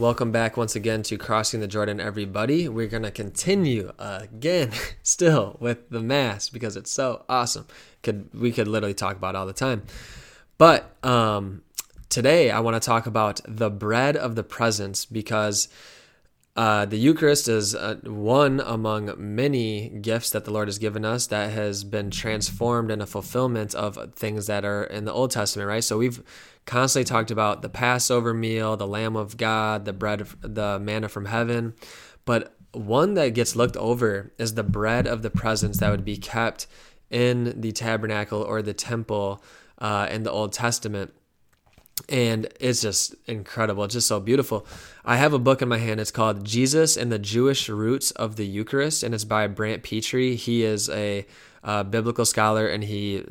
Welcome back once again to Crossing the Jordan, everybody. We're going to continue again, still with the Mass because it's so awesome. Could we could literally talk about all the time, but um, today I want to talk about the bread of the presence because uh, the Eucharist is uh, one among many gifts that the Lord has given us that has been transformed in a fulfillment of things that are in the Old Testament, right? So we've constantly talked about the Passover meal, the Lamb of God, the bread, of, the manna from heaven, but one that gets looked over is the bread of the presence that would be kept in the tabernacle or the temple uh, in the Old Testament and it's just incredible. It's just so beautiful. I have a book in my hand. It's called Jesus and the Jewish Roots of the Eucharist, and it's by Brant Pitre. He is a uh, biblical scholar, and he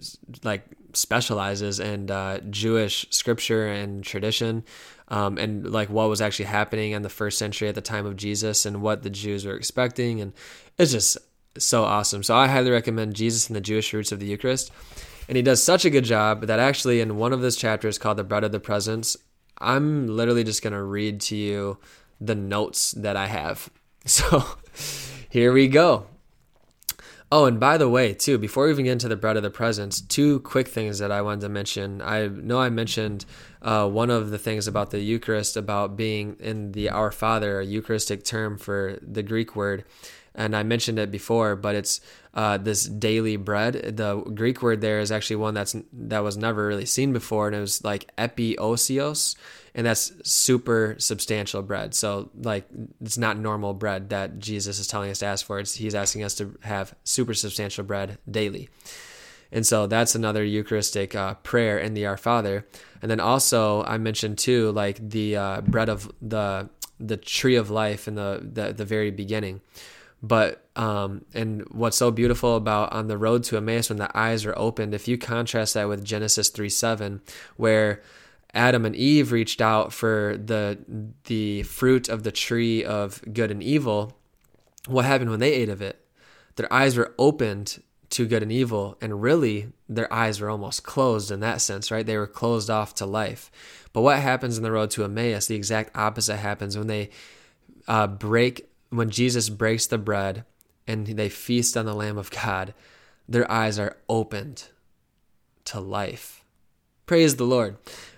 like specializes in uh, Jewish scripture and tradition, um, and like what was actually happening in the first century at the time of Jesus, and what the Jews were expecting, and it's just so awesome. So I highly recommend Jesus and the Jewish Roots of the Eucharist. And he does such a good job that actually, in one of his chapters called The Bread of the Presence, I'm literally just going to read to you the notes that I have. So here we go. Oh, and by the way, too, before we even get into the bread of the presence, two quick things that I wanted to mention. I know I mentioned uh, one of the things about the Eucharist about being in the Our Father, a Eucharistic term for the Greek word and I mentioned it before, but it's uh, this daily bread. The Greek word there is actually one that's that was never really seen before, and it was like epiousios, and that's super substantial bread. So like it's not normal bread that Jesus is telling us to ask for. It's, he's asking us to have super substantial bread daily. And so that's another Eucharistic uh, prayer in the Our Father. And then also I mentioned too, like the uh, bread of the the tree of life in the, the the very beginning but um, and what's so beautiful about on the road to Emmaus when the eyes are opened, if you contrast that with Genesis three seven, where Adam and Eve reached out for the the fruit of the tree of good and evil, what happened when they ate of it? Their eyes were opened to good and evil, and really their eyes were almost closed in that sense, right? They were closed off to life. But what happens in the road to Emmaus? The exact opposite happens when they uh, break when Jesus breaks the bread and they feast on the Lamb of God, their eyes are opened to life. Praise the Lord.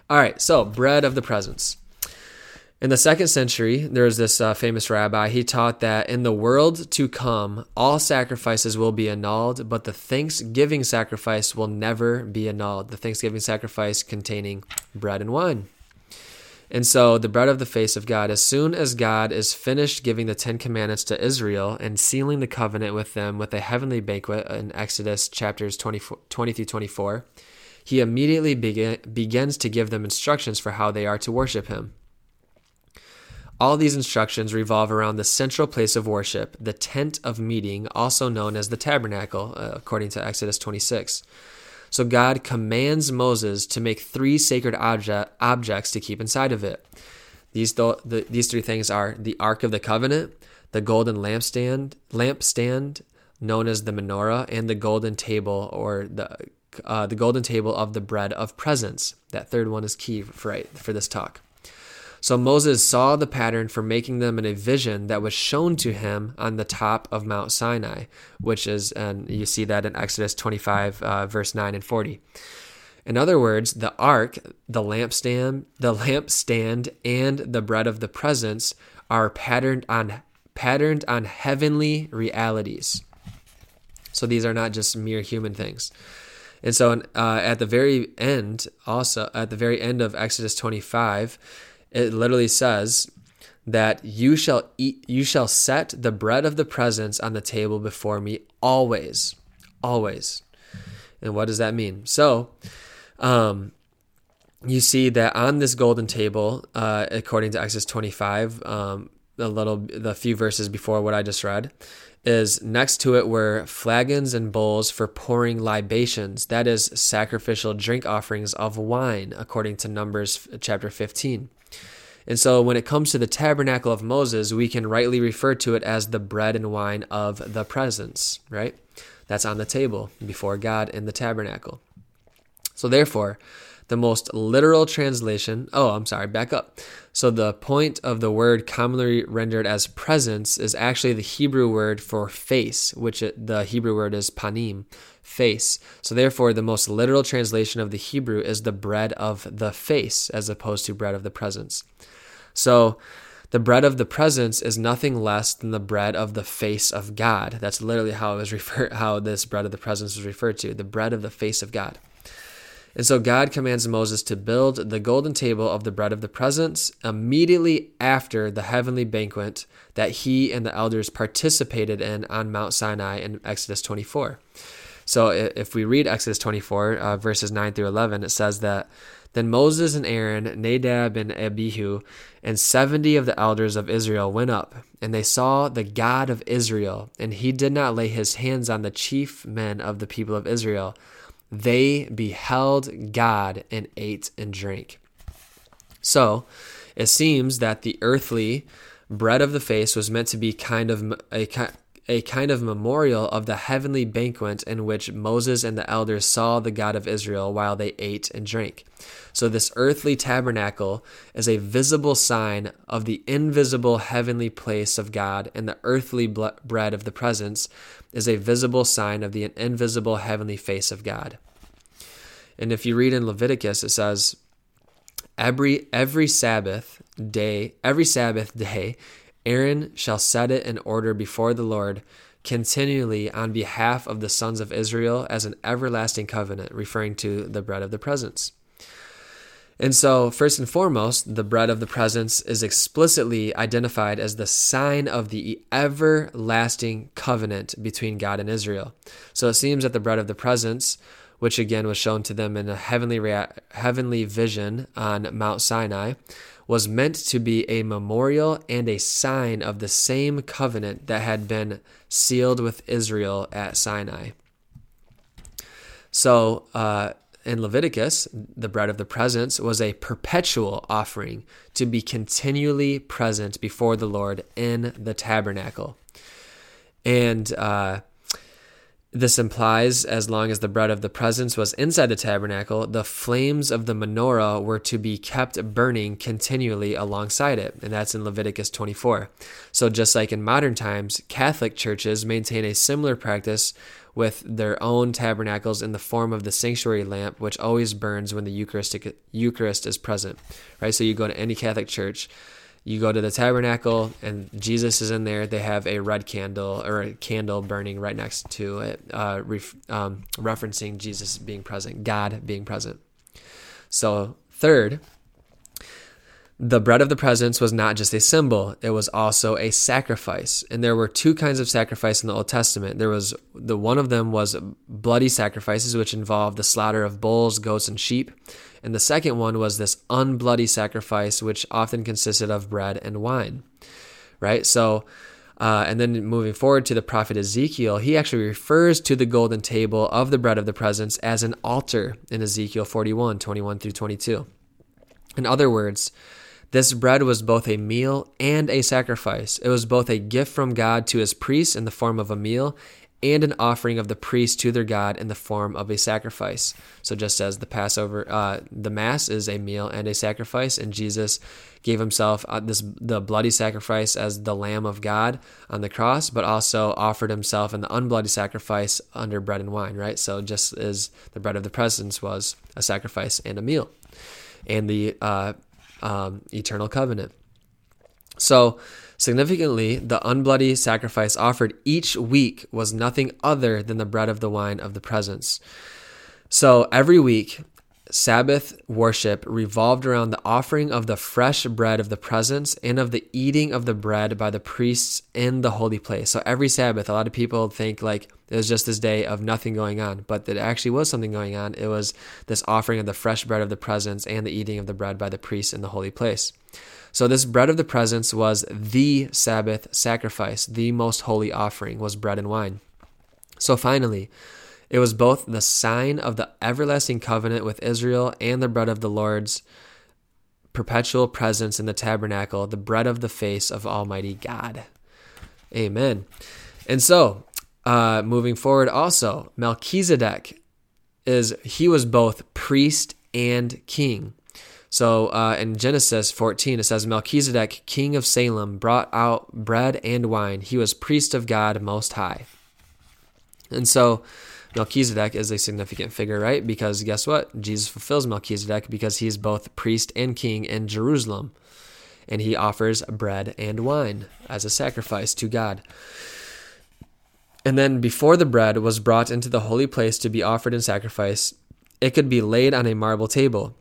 All right, so bread of the presence. In the second century, there was this uh, famous rabbi. He taught that in the world to come, all sacrifices will be annulled, but the thanksgiving sacrifice will never be annulled. The thanksgiving sacrifice containing bread and wine. And so, the bread of the face of God, as soon as God is finished giving the Ten Commandments to Israel and sealing the covenant with them with a heavenly banquet in Exodus chapters 20, 20 through 24, he immediately begin, begins to give them instructions for how they are to worship him. All these instructions revolve around the central place of worship, the tent of meeting, also known as the tabernacle, uh, according to Exodus 26. So God commands Moses to make three sacred object, objects to keep inside of it. These, th- the, these three things are the Ark of the Covenant, the golden lampstand, lampstand known as the menorah, and the golden table or the uh, the golden table of the bread of presence. That third one is key for, for this talk. So Moses saw the pattern for making them in a vision that was shown to him on the top of Mount Sinai, which is, and you see that in Exodus 25, uh, verse 9 and 40. In other words, the ark, the lampstand, the lampstand, and the bread of the presence are patterned on patterned on heavenly realities. So these are not just mere human things. And so uh, at the very end, also at the very end of Exodus 25, it literally says that you shall eat you shall set the bread of the presence on the table before me always always. And what does that mean? So um you see that on this golden table uh according to exodus 25 um a little the few verses before what i just read is next to it were flagons and bowls for pouring libations that is sacrificial drink offerings of wine according to numbers chapter 15 and so when it comes to the tabernacle of Moses, we can rightly refer to it as the bread and wine of the presence, right? That's on the table before God in the tabernacle. So therefore, the most literal translation. Oh, I'm sorry, back up. So, the point of the word commonly rendered as presence is actually the Hebrew word for face, which it, the Hebrew word is panim, face. So, therefore, the most literal translation of the Hebrew is the bread of the face as opposed to bread of the presence. So, the bread of the presence is nothing less than the bread of the face of God. That's literally how it was referred how this bread of the presence was referred to, the bread of the face of God. And so God commands Moses to build the golden table of the bread of the presence immediately after the heavenly banquet that he and the elders participated in on Mount Sinai in Exodus 24. So if we read Exodus 24, uh, verses 9 through 11, it says that then Moses and Aaron, Nadab and Abihu, and 70 of the elders of Israel went up, and they saw the God of Israel, and he did not lay his hands on the chief men of the people of Israel they beheld God and ate and drank. So it seems that the earthly bread of the face was meant to be kind of a, a kind of memorial of the heavenly banquet in which Moses and the elders saw the God of Israel while they ate and drank. So, this earthly tabernacle is a visible sign of the invisible heavenly place of God, and the earthly bread of the presence is a visible sign of the invisible heavenly face of God. And if you read in Leviticus, it says, every every Sabbath day, every Sabbath day, Aaron shall set it in order before the Lord continually on behalf of the sons of Israel as an everlasting covenant, referring to the bread of the presence. And so, first and foremost, the bread of the presence is explicitly identified as the sign of the everlasting covenant between God and Israel. So it seems that the bread of the presence, which again was shown to them in a heavenly, rea- heavenly vision on Mount Sinai, was meant to be a memorial and a sign of the same covenant that had been sealed with Israel at Sinai. So, uh, in Leviticus, the bread of the presence was a perpetual offering to be continually present before the Lord in the tabernacle. And uh, this implies, as long as the bread of the presence was inside the tabernacle, the flames of the menorah were to be kept burning continually alongside it. And that's in Leviticus 24. So, just like in modern times, Catholic churches maintain a similar practice with their own tabernacles in the form of the sanctuary lamp, which always burns when the Eucharistic Eucharist is present. Right? So you go to any Catholic church, you go to the tabernacle, and Jesus is in there. They have a red candle or a candle burning right next to it, uh, ref, um, referencing Jesus being present, God being present. So, third, the bread of the presence was not just a symbol, it was also a sacrifice. And there were two kinds of sacrifice in the Old Testament. There was the one of them was bloody sacrifices, which involved the slaughter of bulls, goats, and sheep. And the second one was this unbloody sacrifice, which often consisted of bread and wine. Right? So, uh, and then moving forward to the prophet Ezekiel, he actually refers to the golden table of the bread of the presence as an altar in Ezekiel 41, 21 through 22. In other words, this bread was both a meal and a sacrifice. It was both a gift from God to his priests in the form of a meal and an offering of the priests to their God in the form of a sacrifice. So, just as the Passover, uh, the Mass is a meal and a sacrifice, and Jesus gave himself uh, this the bloody sacrifice as the Lamb of God on the cross, but also offered himself in the unbloody sacrifice under bread and wine. Right. So, just as the bread of the presence was a sacrifice and a meal, and the uh, um, eternal covenant. So, significantly, the unbloody sacrifice offered each week was nothing other than the bread of the wine of the presence. So, every week, Sabbath worship revolved around the offering of the fresh bread of the presence and of the eating of the bread by the priests in the holy place. So every Sabbath, a lot of people think like it was just this day of nothing going on, but there actually was something going on. It was this offering of the fresh bread of the presence and the eating of the bread by the priests in the holy place. So this bread of the presence was the Sabbath sacrifice, the most holy offering was bread and wine. So finally, it was both the sign of the everlasting covenant with Israel and the bread of the Lord's perpetual presence in the tabernacle, the bread of the face of Almighty God. Amen. And so, uh, moving forward, also, Melchizedek is he was both priest and king. So uh, in Genesis 14, it says Melchizedek, king of Salem, brought out bread and wine. He was priest of God Most High. And so Melchizedek is a significant figure, right? Because guess what? Jesus fulfills Melchizedek because he is both priest and king in Jerusalem. And he offers bread and wine as a sacrifice to God. And then before the bread was brought into the holy place to be offered in sacrifice, it could be laid on a marble table.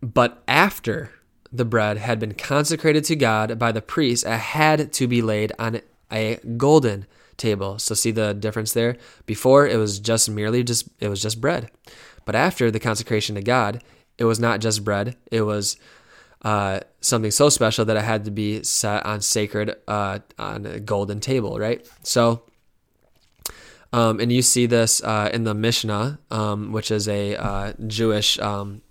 But after the bread had been consecrated to God by the priest, it had to be laid on a golden table. So see the difference there? Before it was just merely just it was just bread. But after the consecration to God, it was not just bread. It was uh, something so special that it had to be set on sacred uh, on a golden table, right? So um, and you see this uh, in the Mishnah, um, which is a uh, Jewish um,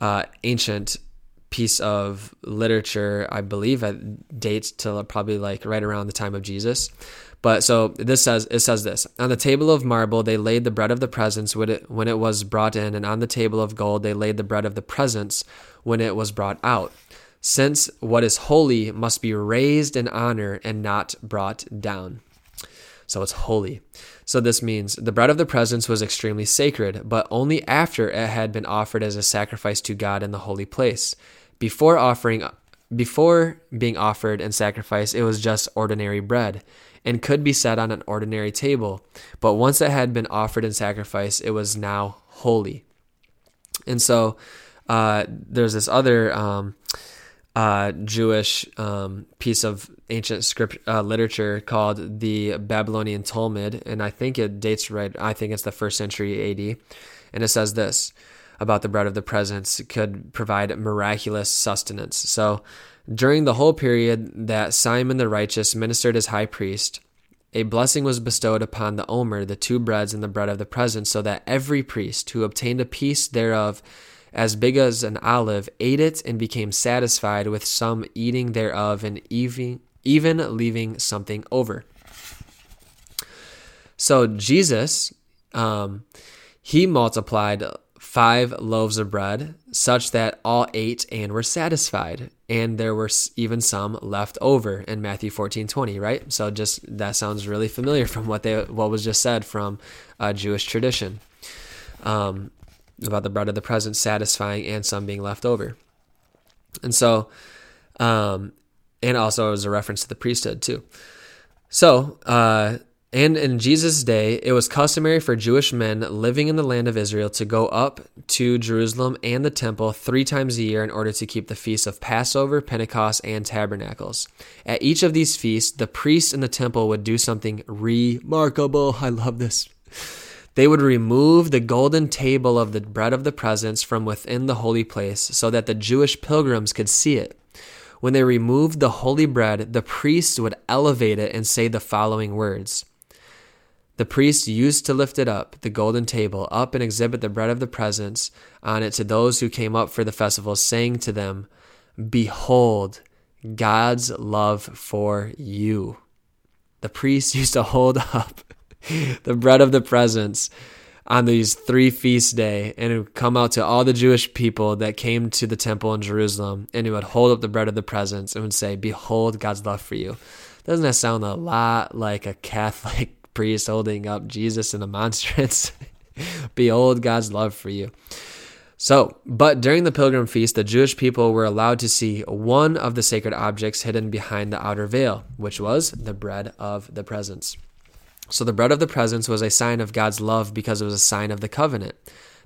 uh, ancient piece of literature. I believe it dates to probably like right around the time of Jesus. But so this says it says this on the table of marble they laid the bread of the presence when it when it was brought in, and on the table of gold they laid the bread of the presence when it was brought out. Since what is holy must be raised in honor and not brought down. So it's holy. So this means the bread of the presence was extremely sacred, but only after it had been offered as a sacrifice to God in the holy place. Before offering before being offered and sacrificed, it was just ordinary bread and could be set on an ordinary table. But once it had been offered in sacrifice, it was now holy. And so uh, there's this other um, uh, Jewish um, piece of ancient script uh, literature called the Babylonian Talmud, and I think it dates right. I think it's the first century AD, and it says this about the bread of the presence could provide miraculous sustenance. So during the whole period that Simon the righteous ministered as high priest, a blessing was bestowed upon the Omer, the two breads and the bread of the presence, so that every priest who obtained a piece thereof as big as an olive ate it and became satisfied with some eating thereof and even, even leaving something over. So Jesus, um, he multiplied five loaves of bread, such that all ate and were satisfied. And there were even some left over in Matthew 14 20, right? So just that sounds really familiar from what they what was just said from Jewish tradition um, about the bread of the present satisfying and some being left over. And so, um, and also as a reference to the priesthood too. So, uh, and in Jesus' day, it was customary for Jewish men living in the land of Israel to go up to Jerusalem and the temple three times a year in order to keep the feasts of Passover, Pentecost, and Tabernacles. At each of these feasts, the priests in the temple would do something remarkable. I love this. They would remove the golden table of the bread of the presence from within the holy place so that the Jewish pilgrims could see it. When they removed the holy bread, the priests would elevate it and say the following words the priest used to lift it up, the golden table, up and exhibit the bread of the presence on it to those who came up for the festival, saying to them, Behold, God's love for you. The priest used to hold up the bread of the presence on these three feast day and it would come out to all the Jewish people that came to the temple in Jerusalem and it would hold up the bread of the presence and would say, Behold God's love for you. Doesn't that sound a lot like a Catholic priest holding up Jesus in a monstrance. Behold God's love for you. So, but during the pilgrim feast, the Jewish people were allowed to see one of the sacred objects hidden behind the outer veil, which was the bread of the presence. So, the bread of the presence was a sign of God's love because it was a sign of the covenant.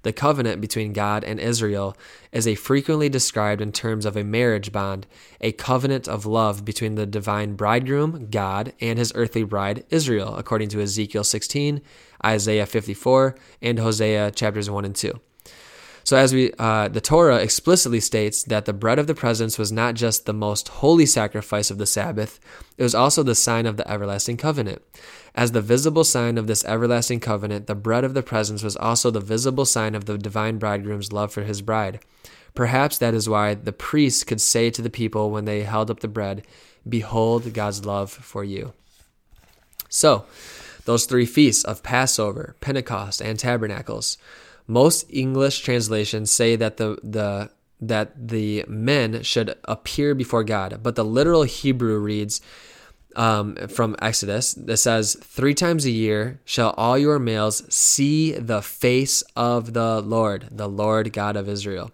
The covenant between God and Israel is a frequently described in terms of a marriage bond, a covenant of love between the divine bridegroom, God, and his earthly bride, Israel, according to Ezekiel 16, Isaiah 54, and Hosea chapters 1 and 2. So, as we, uh, the Torah explicitly states that the bread of the presence was not just the most holy sacrifice of the Sabbath, it was also the sign of the everlasting covenant. As the visible sign of this everlasting covenant, the bread of the presence was also the visible sign of the divine bridegroom's love for his bride. Perhaps that is why the priests could say to the people when they held up the bread, Behold God's love for you. So, those three feasts of Passover, Pentecost, and Tabernacles Most English translations say that the the that the men should appear before God, but the literal Hebrew reads um, from Exodus that says, Three times a year shall all your males see the face of the Lord, the Lord God of Israel.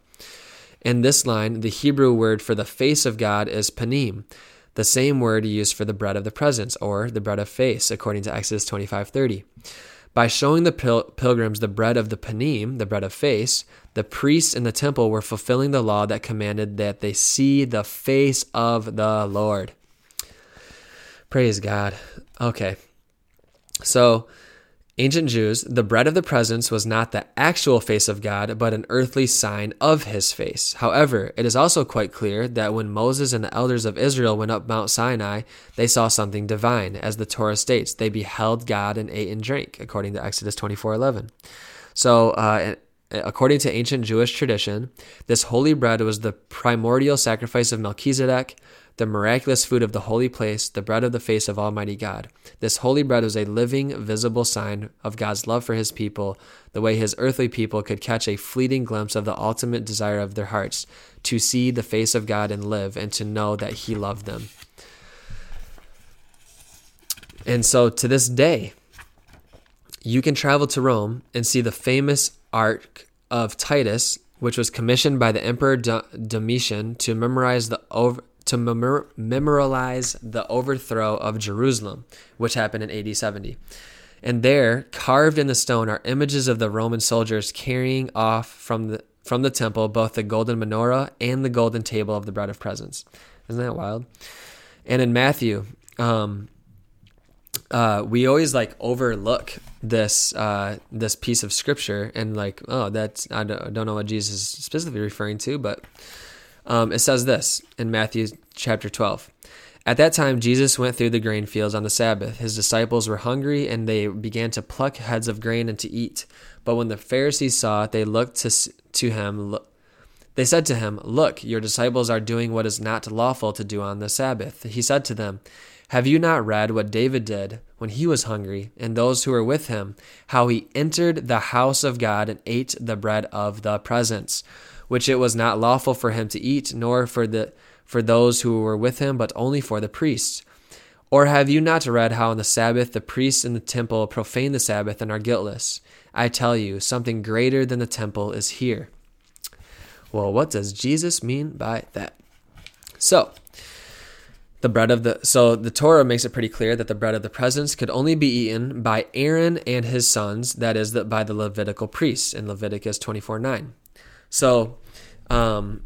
In this line, the Hebrew word for the face of God is panim, the same word used for the bread of the presence or the bread of face, according to Exodus 25:30. By showing the pil- pilgrims the bread of the panim, the bread of face, the priests in the temple were fulfilling the law that commanded that they see the face of the Lord. Praise God. Okay. So, ancient Jews, the bread of the presence was not the actual face of God, but an earthly sign of his face. However, it is also quite clear that when Moses and the elders of Israel went up Mount Sinai, they saw something divine. As the Torah states, they beheld God and ate and drank, according to Exodus 24:11. So, uh, according to ancient Jewish tradition, this holy bread was the primordial sacrifice of Melchizedek, the miraculous food of the holy place, the bread of the face of Almighty God. This holy bread was a living, visible sign of God's love for his people, the way his earthly people could catch a fleeting glimpse of the ultimate desire of their hearts to see the face of God and live, and to know that he loved them. And so to this day, you can travel to Rome and see the famous Arch of Titus, which was commissioned by the Emperor Domitian to memorize the over, to memor- memorialize the overthrow of Jerusalem, which happened in AD 70. And there, carved in the stone, are images of the Roman soldiers carrying off from the from the temple both the golden menorah and the golden table of the bread of presence. Isn't that wild? And in Matthew, um, uh, we always like overlook this uh, this piece of scripture and like, oh, that's I don't, I don't know what Jesus is specifically referring to, but um, it says this in Matthew chapter 12. At that time, Jesus went through the grain fields on the Sabbath. His disciples were hungry, and they began to pluck heads of grain and to eat. But when the Pharisees saw it, they looked to, to him. They said to him, Look, your disciples are doing what is not lawful to do on the Sabbath. He said to them, Have you not read what David did when he was hungry, and those who were with him, how he entered the house of God and ate the bread of the presence? Which it was not lawful for him to eat, nor for the for those who were with him, but only for the priests. Or have you not read how on the Sabbath the priests in the temple profane the Sabbath and are guiltless? I tell you, something greater than the temple is here. Well, what does Jesus mean by that? So, the bread of the so the Torah makes it pretty clear that the bread of the presence could only be eaten by Aaron and his sons, that is, by the Levitical priests in Leviticus 24 9. So, um,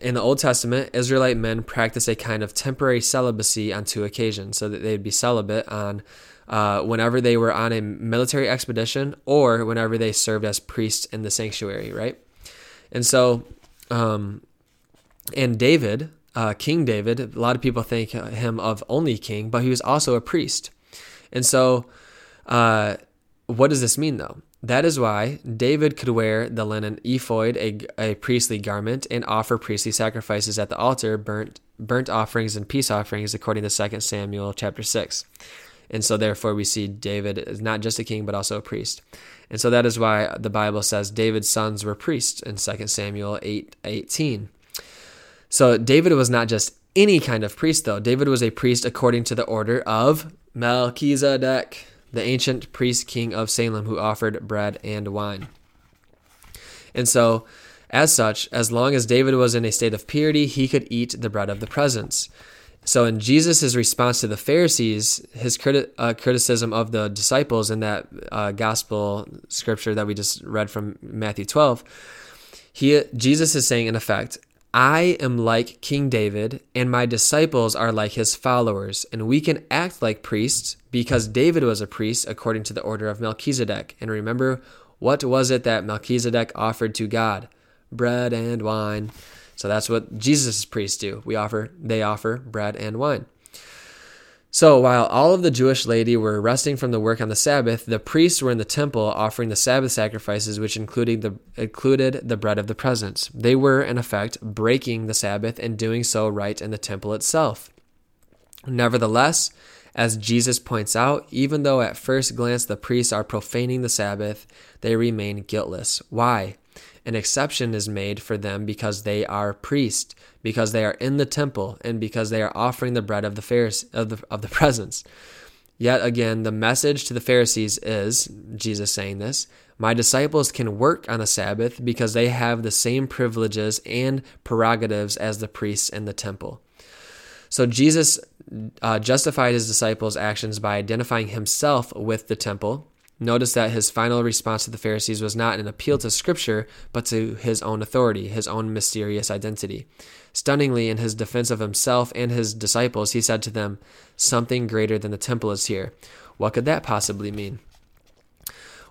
in the Old Testament, Israelite men practiced a kind of temporary celibacy on two occasions, so that they'd be celibate on uh, whenever they were on a military expedition or whenever they served as priests in the sanctuary, right? And so, um, and David, uh, King David, a lot of people think him of only king, but he was also a priest. And so, uh, what does this mean though? That is why David could wear the linen ephod, a, a priestly garment, and offer priestly sacrifices at the altar, burnt burnt offerings and peace offerings, according to 2 Samuel chapter 6. And so, therefore, we see David is not just a king, but also a priest. And so, that is why the Bible says David's sons were priests in 2 Samuel 8 18. So, David was not just any kind of priest, though. David was a priest according to the order of Melchizedek the ancient priest king of Salem who offered bread and wine. And so, as such, as long as David was in a state of purity, he could eat the bread of the presence. So, in Jesus' response to the Pharisees, his criti- uh, criticism of the disciples in that uh, gospel scripture that we just read from Matthew 12, he, Jesus is saying, in effect, I am like King David, and my disciples are like his followers, and we can act like priests because David was a priest according to the order of Melchizedek. And remember, what was it that Melchizedek offered to God? Bread and wine. So that's what Jesus' priests do. We offer, they offer bread and wine. So while all of the Jewish laity were resting from the work on the Sabbath, the priests were in the temple offering the Sabbath sacrifices, which included the, included the bread of the presence. They were, in effect, breaking the Sabbath and doing so right in the temple itself. Nevertheless, As Jesus points out, even though at first glance the priests are profaning the Sabbath, they remain guiltless. Why? An exception is made for them because they are priests, because they are in the temple, and because they are offering the bread of the of the, of the presence. Yet again, the message to the Pharisees is Jesus saying this My disciples can work on the Sabbath because they have the same privileges and prerogatives as the priests in the temple. So Jesus uh, justified his disciples' actions by identifying himself with the temple. Notice that his final response to the Pharisees was not an appeal to Scripture, but to his own authority, his own mysterious identity. Stunningly, in his defense of himself and his disciples, he said to them, Something greater than the temple is here. What could that possibly mean?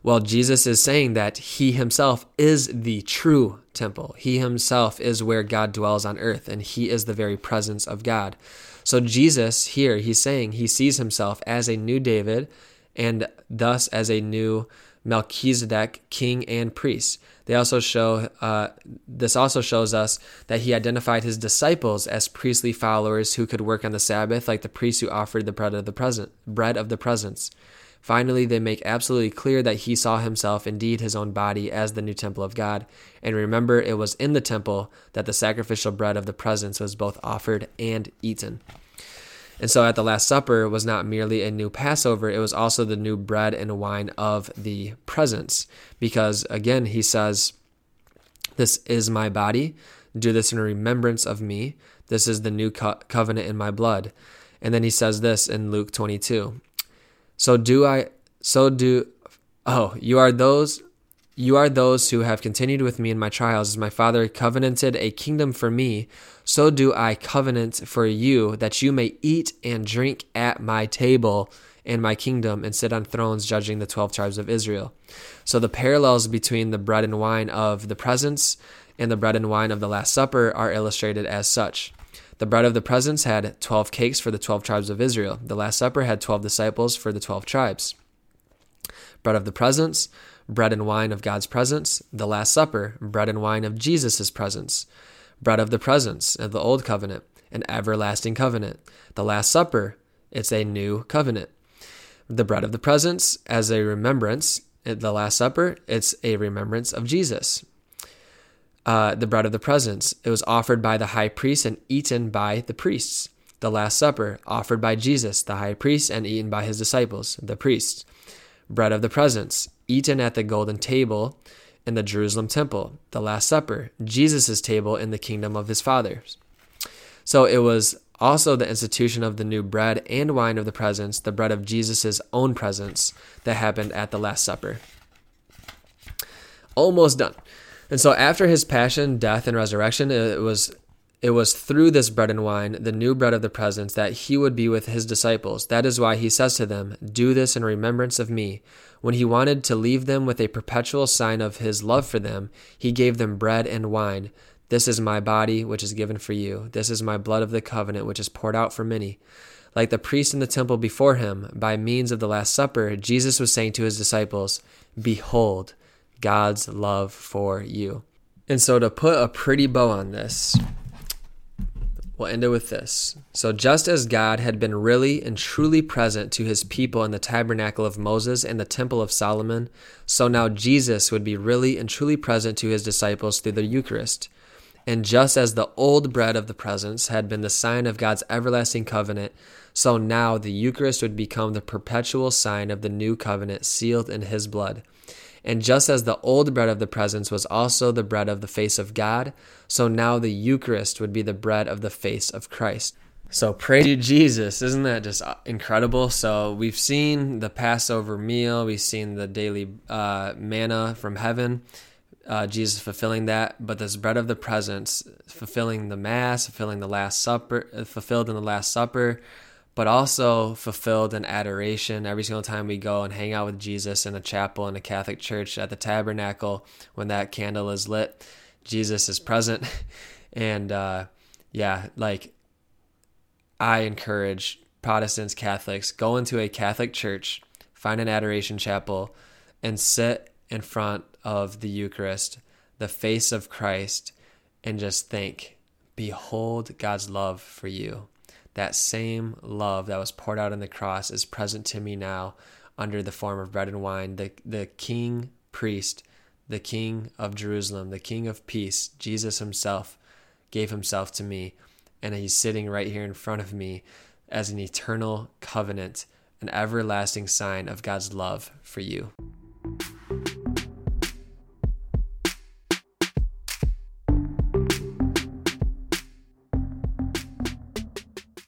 Well, Jesus is saying that he himself is the true temple. He himself is where God dwells on earth, and he is the very presence of God. So, Jesus here, he's saying he sees himself as a new David and thus as a new Melchizedek, king and priest. They also show uh, this also shows us that he identified his disciples as priestly followers who could work on the Sabbath, like the priests who offered the bread of the present bread of the presence. Finally, they make absolutely clear that he saw himself, indeed his own body, as the new temple of God. And remember, it was in the temple that the sacrificial bread of the presence was both offered and eaten. And so at the Last Supper was not merely a new Passover, it was also the new bread and wine of the presence. Because again, he says, This is my body. Do this in remembrance of me. This is the new co- covenant in my blood. And then he says this in Luke 22 so do I so do oh, you are those you are those who have continued with me in my trials, as my Father covenanted a kingdom for me, so do I covenant for you, that you may eat and drink at my table in my kingdom and sit on thrones judging the 12 tribes of Israel. So the parallels between the bread and wine of the presence and the bread and wine of the Last Supper are illustrated as such. The bread of the presence had 12 cakes for the 12 tribes of Israel. The Last Supper had 12 disciples for the 12 tribes. Bread of the presence, bread and wine of God's presence. The Last Supper, bread and wine of Jesus' presence. Bread of the presence of the Old Covenant, an everlasting covenant. The Last Supper, it's a new covenant. The bread of the presence, as a remembrance, the Last Supper, it's a remembrance of Jesus uh, the bread of the presence. It was offered by the high priest and eaten by the priests. The Last Supper, offered by Jesus, the high priest, and eaten by his disciples, the priests. Bread of the presence, eaten at the golden table in the Jerusalem temple. The Last Supper, Jesus' table in the kingdom of his fathers. So it was also the institution of the new bread and wine of the presence, the bread of Jesus' own presence, that happened at the Last Supper. Almost done. And so after his passion, death, and resurrection, it was it was through this bread and wine, the new bread of the presence, that he would be with his disciples. That is why he says to them, Do this in remembrance of me. When he wanted to leave them with a perpetual sign of his love for them, he gave them bread and wine. This is my body, which is given for you. This is my blood of the covenant, which is poured out for many. Like the priest in the temple before him, by means of the Last Supper, Jesus was saying to his disciples, Behold, God's love for you. And so, to put a pretty bow on this, we'll end it with this. So, just as God had been really and truly present to his people in the tabernacle of Moses and the temple of Solomon, so now Jesus would be really and truly present to his disciples through the Eucharist. And just as the old bread of the presence had been the sign of God's everlasting covenant, so now the Eucharist would become the perpetual sign of the new covenant sealed in his blood. And just as the old bread of the presence was also the bread of the face of God, so now the Eucharist would be the bread of the face of Christ. So praise you, Jesus. Isn't that just incredible? So we've seen the Passover meal, we've seen the daily uh, manna from heaven, uh, Jesus fulfilling that, but this bread of the presence, fulfilling the Mass, fulfilling the Last Supper, uh, fulfilled in the Last Supper, but also fulfilled in adoration every single time we go and hang out with Jesus in a chapel in a Catholic church at the tabernacle when that candle is lit. Jesus is present. And uh, yeah, like I encourage Protestants, Catholics, go into a Catholic church, find an adoration chapel, and sit in front of the Eucharist, the face of Christ, and just think, Behold God's love for you that same love that was poured out on the cross is present to me now under the form of bread and wine. The, the king priest, the king of Jerusalem, the king of peace, Jesus himself, gave himself to me. And he's sitting right here in front of me as an eternal covenant, an everlasting sign of God's love for you.